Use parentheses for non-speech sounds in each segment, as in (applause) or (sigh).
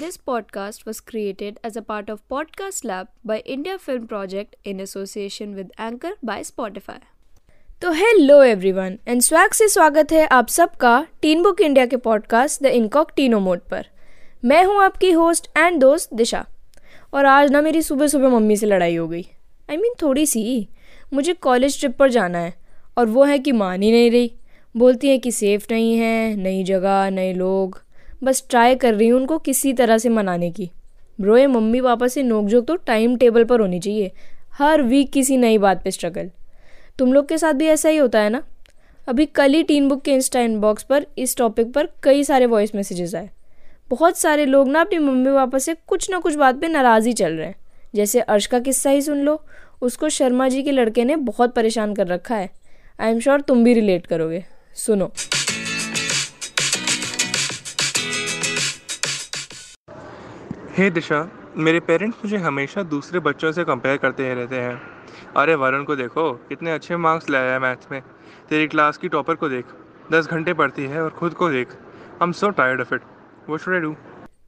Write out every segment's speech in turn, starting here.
This podcast was created as a part of Podcast Lab by India Film Project in association with Anchor by Spotify. तो hello everyone and swag से स्वागत है आप सबका teen book India के podcast the incognito mode पर। मैं हूँ आपकी होस्ट एंड दोस्त दिशा। और आज ना मेरी सुबह सुबह मम्मी से लड़ाई हो गई। आई I मीन mean, थोड़ी सी मुझे कॉलेज ट्रिप पर जाना है। और वो है कि मान ही नहीं रही। बोलती है कि सेफ़ नहीं है नई जगह नए लोग। बस ट्राई कर रही हूँ उनको किसी तरह से मनाने की। ब्रो, ये मम्मी पापा से नोकझोंक तो टाइम टेबल पर होनी चाहिए। हर वीक किसी नई बात पे स्ट्रगल। तुम लोग के साथ भी ऐसा ही होता है ना? अभी कल ही टीन बुक के इंस्टा इनबॉक्स पर, इस टॉपिक पर कई सारे वॉइस मैसेजेस आए। बहुत सारे लोग ना अपनी मम्मी पापा से कुछ ना कुछ बात पे नाराज़ ही चल रहे हैं। जैसे अर्श का किस्सा ही सुन लो। उसको शर्मा जी के लड़के ने बहुत परेशान कर रखा है। आई एम श्योर तुम भी रिलेट करोगे। सुनो। हे दिशा, मेरे पेरेंट्स मुझे हमेशा दूसरे बच्चों से कंपेयर करते ही रहते हैं। अरे वरुण को देखो, कितने अच्छे मार्क्स लाया है मैथ्स में। तेरी क्लास की टॉपर को देख, दस घंटे पढ़ती है और खुद को देख। I am so tired of it what should I do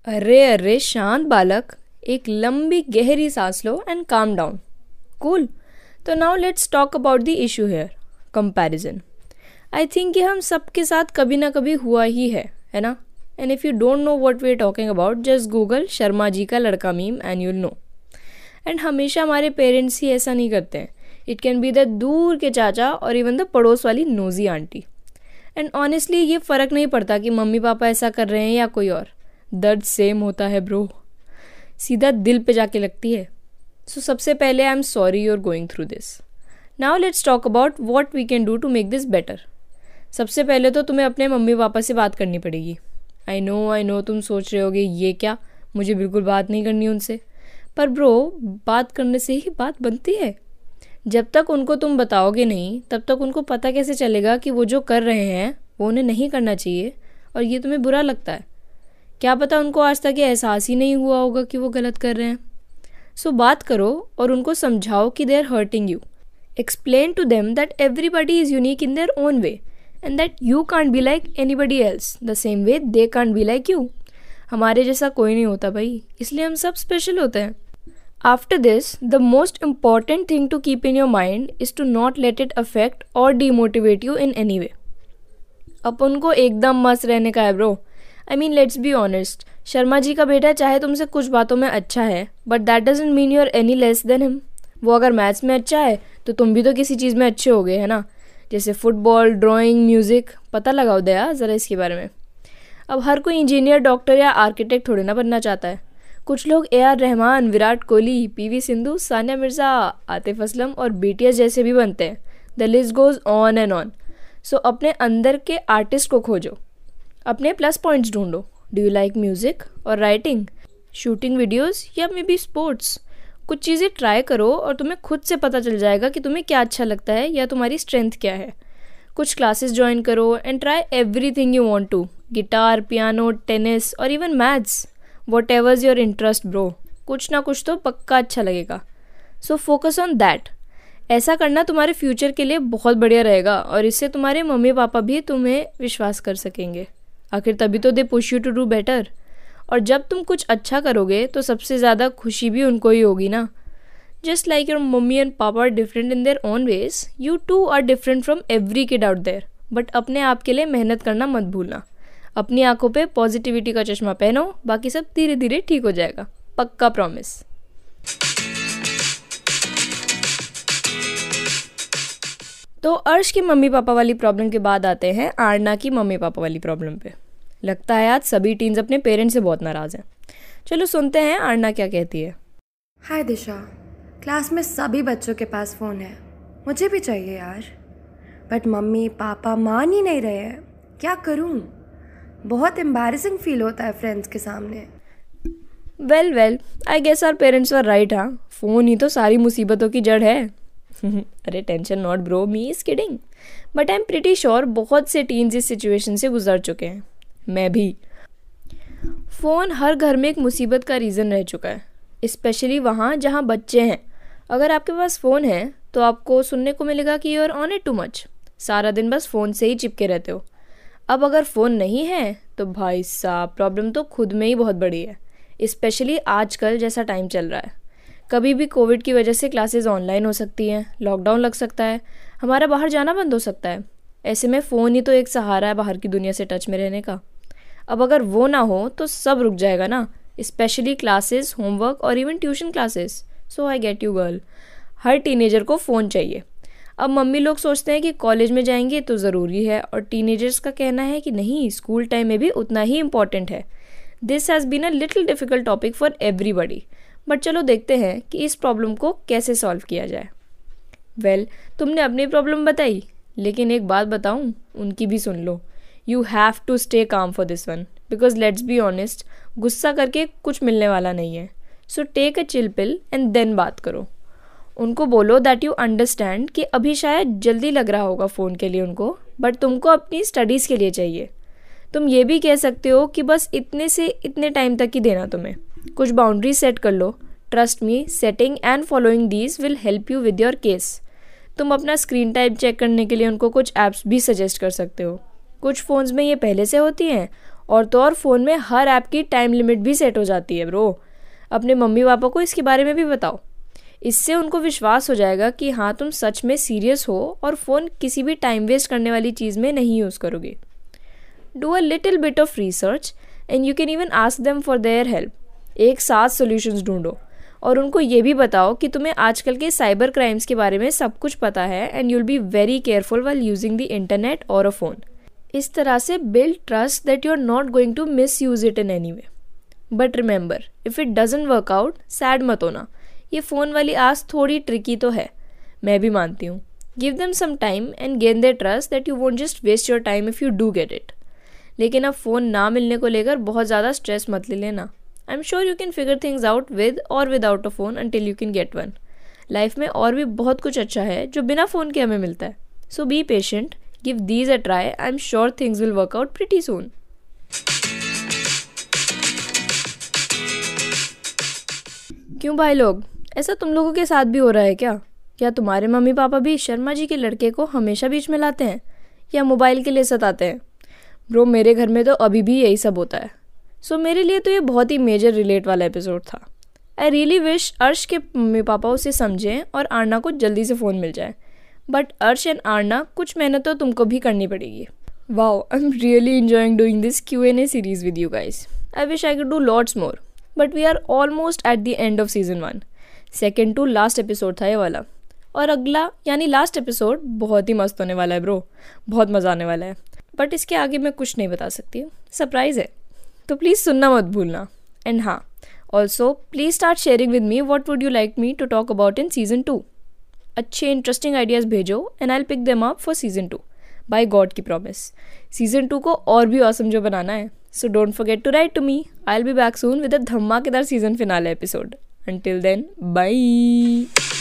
अरे अरे, शांत बालक। एक लंबी, गहरी सांस लो एंड काम डाउन कूल तो now let's talk about the issue here comparison I think ये हम सबके साथ कभी ना कभी हुआ ही है है ना? And if you don't know what we are talking about just Google Sharma ji का लड़का meme and you'll know and हमेशा हमारे पेरेंट्स ही ऐसा नहीं करते हैं। इट कैन बी द दूर के चाचा और इवन द पड़ोस वाली नोजी आंटी एंड ऑनेस्टली ये फ़र्क नहीं पड़ता कि मम्मी पापा ऐसा कर रहे हैं या कोई और। दर्द सेम होता है ब्रो सीधा दिल पे जाके लगती है। सो so, सबसे पहले I am sorry you are going through this now let's talk about what we can do to make this better सबसे पहले तो तुम्हें अपने मम्मी पापा से बात करनी पड़ेगी। आई नो आई नो तुम सोच रहे होगे ये क्या? मुझे बिल्कुल बात नहीं करनी उनसे। पर ब्रो बात करने से ही बात बनती है। जब तक उनको तुम बताओगे नहीं तब तक उनको पता कैसे चलेगा कि वो जो कर रहे हैं वो उन्हें नहीं करना चाहिए और ये तुम्हें बुरा लगता है। क्या पता उनको आज तक ये एहसास ही नहीं हुआ होगा कि वो गलत कर रहे हैं। सो so, बात करो और उनको समझाओ कि they are hurting you explain to them that everybody is unique in their own way and that you can't be like anybody else the same way they can't be like you हमारे जैसा कोई नहीं होता भाई। इसलिए हम सब special होते हैं। After this the most important thing to keep in your mind is to not let it affect और demotivate you in any way अब उनको एकदम मस्त रहने का है bro I mean let's be honest Sharma ji का बेटा चाहे तुमसे कुछ बातों में अच्छा है but that doesn't mean you're any less than him वो अगर मैथ्स में अच्छा है तो तुम भी तो किसी चीज़ में अच्छे हो गए, है ना? जैसे फुटबॉल ड्राइंग म्यूज़िक पता लगाओ दया, ज़रा इसके बारे में। अब हर कोई इंजीनियर डॉक्टर या आर्किटेक्ट थोड़ी ना बनना चाहता है। कुछ लोग A R Rahman, Virat Kohli P V Sindhu, Sania Mirza, Atif Aslam और बीटीएस जैसे भी बनते हैं। The list goes on and on so अपने अंदर के आर्टिस्ट को खोजो। अपने प्लस पॉइंट्स ढूंढो। डू यू लाइक म्यूज़िक और राइटिंग शूटिंग वीडियोज़ या मे बी स्पोर्ट्स कुछ चीज़ें ट्राई करो और तुम्हें खुद से पता चल जाएगा कि तुम्हें क्या अच्छा लगता है या तुम्हारी स्ट्रेंथ क्या है। कुछ क्लासेस ज्वाइन करो and try everything you want to guitar piano tennis और even maths whatever's your interest bro कुछ ना कुछ तो पक्का अच्छा लगेगा। सो फोकस ऑन दैट ऐसा करना तुम्हारे फ्यूचर के लिए बहुत बढ़िया रहेगा और इससे तुम्हारे मम्मी पापा भी तुम्हें विश्वास कर सकेंगे। आखिर तभी तो they push you to do better और जब तुम कुछ अच्छा करोगे तो सबसे ज़्यादा खुशी भी उनको ही होगी ना। Just like your mummy and papa are different in their own ways you too are different from every kid out there but अपने आप के लिए मेहनत करना मत भूलना। अपनी आँखों पे पॉजिटिविटी का चश्मा पहनो, बाकी सब धीरे धीरे ठीक हो जाएगा। पक्का प्रॉमिस तो अर्श की मम्मी पापा वाली प्रॉब्लम के बाद आते हैं आरना की मम्मी पापा वाली प्रॉब्लम पे। लगता है आज सभी टीन्स अपने पेरेंट्स से बहुत नाराज़ हैं। चलो सुनते हैं आरना क्या कहती है। हाय दिशा क्लास में सभी बच्चों के पास फ़ोन है। मुझे भी चाहिए यार। बट मम्मी पापा मान ही नहीं रहे हैं। क्या करूँ? बहुत एम्बेरसिंग फील होता है फ्रेंड्स के सामने। Well well I guess our parents are right हाँ। फ़ोन ही तो सारी मुसीबतों की जड़ है। (laughs) अरे tension not bro me is kidding but I am pretty sure बहुत से टीन्स इस सिचुएशन से गुजर चुके हैं। मैं भी। फ़ोन हर घर में एक मुसीबत का रीज़न रह चुका है स्पेशली वहाँ जहाँ बच्चे हैं। अगर आपके पास फ़ोन है तो आपको सुनने को मिलेगा कि you are on it too much सारा दिन बस फ़ोन से ही चिपके रहते हो। अब अगर फ़ोन नहीं है तो भाई साहब प्रॉब्लम तो खुद में ही बहुत बड़ी है स्पेशली आजकल जैसा टाइम चल रहा है। कभी भी कोविड की वजह से क्लासेस ऑनलाइन हो सकती हैं लॉकडाउन लग सकता है, हमारा बाहर जाना बंद हो सकता है। ऐसे में फ़ोन ही तो एक सहारा है बाहर की दुनिया से टच में रहने का। अब अगर वो ना हो तो सब रुक जाएगा ना स्पेशली क्लासेस होमवर्क और even tuition classes so I get you girl her teenager को फ़ोन चाहिए। अब मम्मी लोग सोचते हैं कि कॉलेज में जाएँगे तो ज़रूरी है और टीनेजर्स का कहना है कि नहीं स्कूल टाइम में भी उतना ही इंपॉर्टेंट है। This has been a little difficult topic for everybody but चलो देखते हैं कि इस प्रॉब्लम को कैसे सॉल्व किया जाए। वेल well, तुमने अपनी प्रॉब्लम बताई लेकिन एक बात बताऊँ उनकी भी सुन लो। You have to stay calm for this one because let's be honest गुस्सा करके कुछ मिलने वाला नहीं है। So take a chill pill and then बात करो। उनको बोलो दैट यू अंडरस्टैंड कि अभी शायद जल्दी लग रहा होगा फ़ोन के लिए उनको बट तुमको अपनी स्टडीज़ के लिए चाहिए। तुम ये भी कह सकते हो कि बस इतने से इतने टाइम तक ही देना तुम्हें। कुछ बाउंड्री सेट कर लो। Trust me setting and following these will help you with your case तुम अपना स्क्रीन टाइम चेक करने के लिए उनको कुछ ऐप्स भी सजेस्ट कर सकते हो। कुछ फ़ोन्स में ये पहले से होती हैं और तो और फ़ोन में हर ऐप की टाइम लिमिट भी सेट हो जाती है, ब्रो। अपने मम्मी पापा को इसके बारे में भी बताओ। इससे उनको विश्वास हो जाएगा कि हाँ तुम सच में सीरियस हो और फ़ोन किसी भी टाइम वेस्ट करने वाली चीज़ में नहीं यूज़ करोगे। Do a little bit of research and you can even ask them for their help. एक साथ सोल्यूशंस ढूंढो और उनको ये भी बताओ कि तुम्हें आजकल के साइबर क्राइम्स के बारे में सब कुछ पता है and you'll be very careful while using the internet और अ फ़ोन। इस तरह से build trust that you are not going to misuse it in any way but remember if it doesn't work out sad मत होना। ये phone वाली आस थोड़ी tricky तो है। मैं भी मानती हूँ। Give them some time and gain their trust that you won't just waste your time if you do get it लेकिन अब फ़ोन ना मिलने को लेकर बहुत ज़्यादा स्ट्रेस मत ले लेना। I am sure you can figure things out with और without a phone until you can get one life में और भी बहुत कुछ अच्छा है जो बिना फ़ोन के हमें मिलता है। So be patient give these a try I am sure things will work out pretty soon क्यों भाई लोग? ऐसा तुम लोगों के साथ भी हो रहा है क्या? क्या तुम्हारे मम्मी पापा भी शर्मा जी के लड़के को हमेशा बीच में लाते हैं? या मोबाइल के लिए सताते हैं? ब्रो मेरे घर में तो अभी भी यही सब होता है। सो so, मेरे लिए तो ये बहुत ही मेजर रिलेट वाला एपिसोड था। आई रियली विश अर्श के मम्मी पापा उसे समझें और आरना को जल्दी से फ़ोन मिल जाए। बट अर्श एंड आरना कुछ मेहनत तो तुमको भी करनी पड़ेगी। Wow I am really enjoying doing this Q n A series with you guys I wish I could do lots more but we are almost at the end of season one second to last episode था ये वाला। और अगला, यानी last episode बहुत ही मस्त होने वाला है ब्रो बहुत मज़ा आने वाला है। बट इसके आगे मैं कुछ नहीं बता सकती सरप्राइज़ है। तो प्लीज़ सुनना मत भूलना। एंड हाँ also please start sharing with me what would you like me to talk about in season two अच्छे इंटरेस्टिंग आइडियाज़ भेजो and I pick them up for season two by God की promise season two को और भी awesome जो बनाना है. So don't forget to write to me I'll be back soon with a धमाकेदार season finale episode until then bye.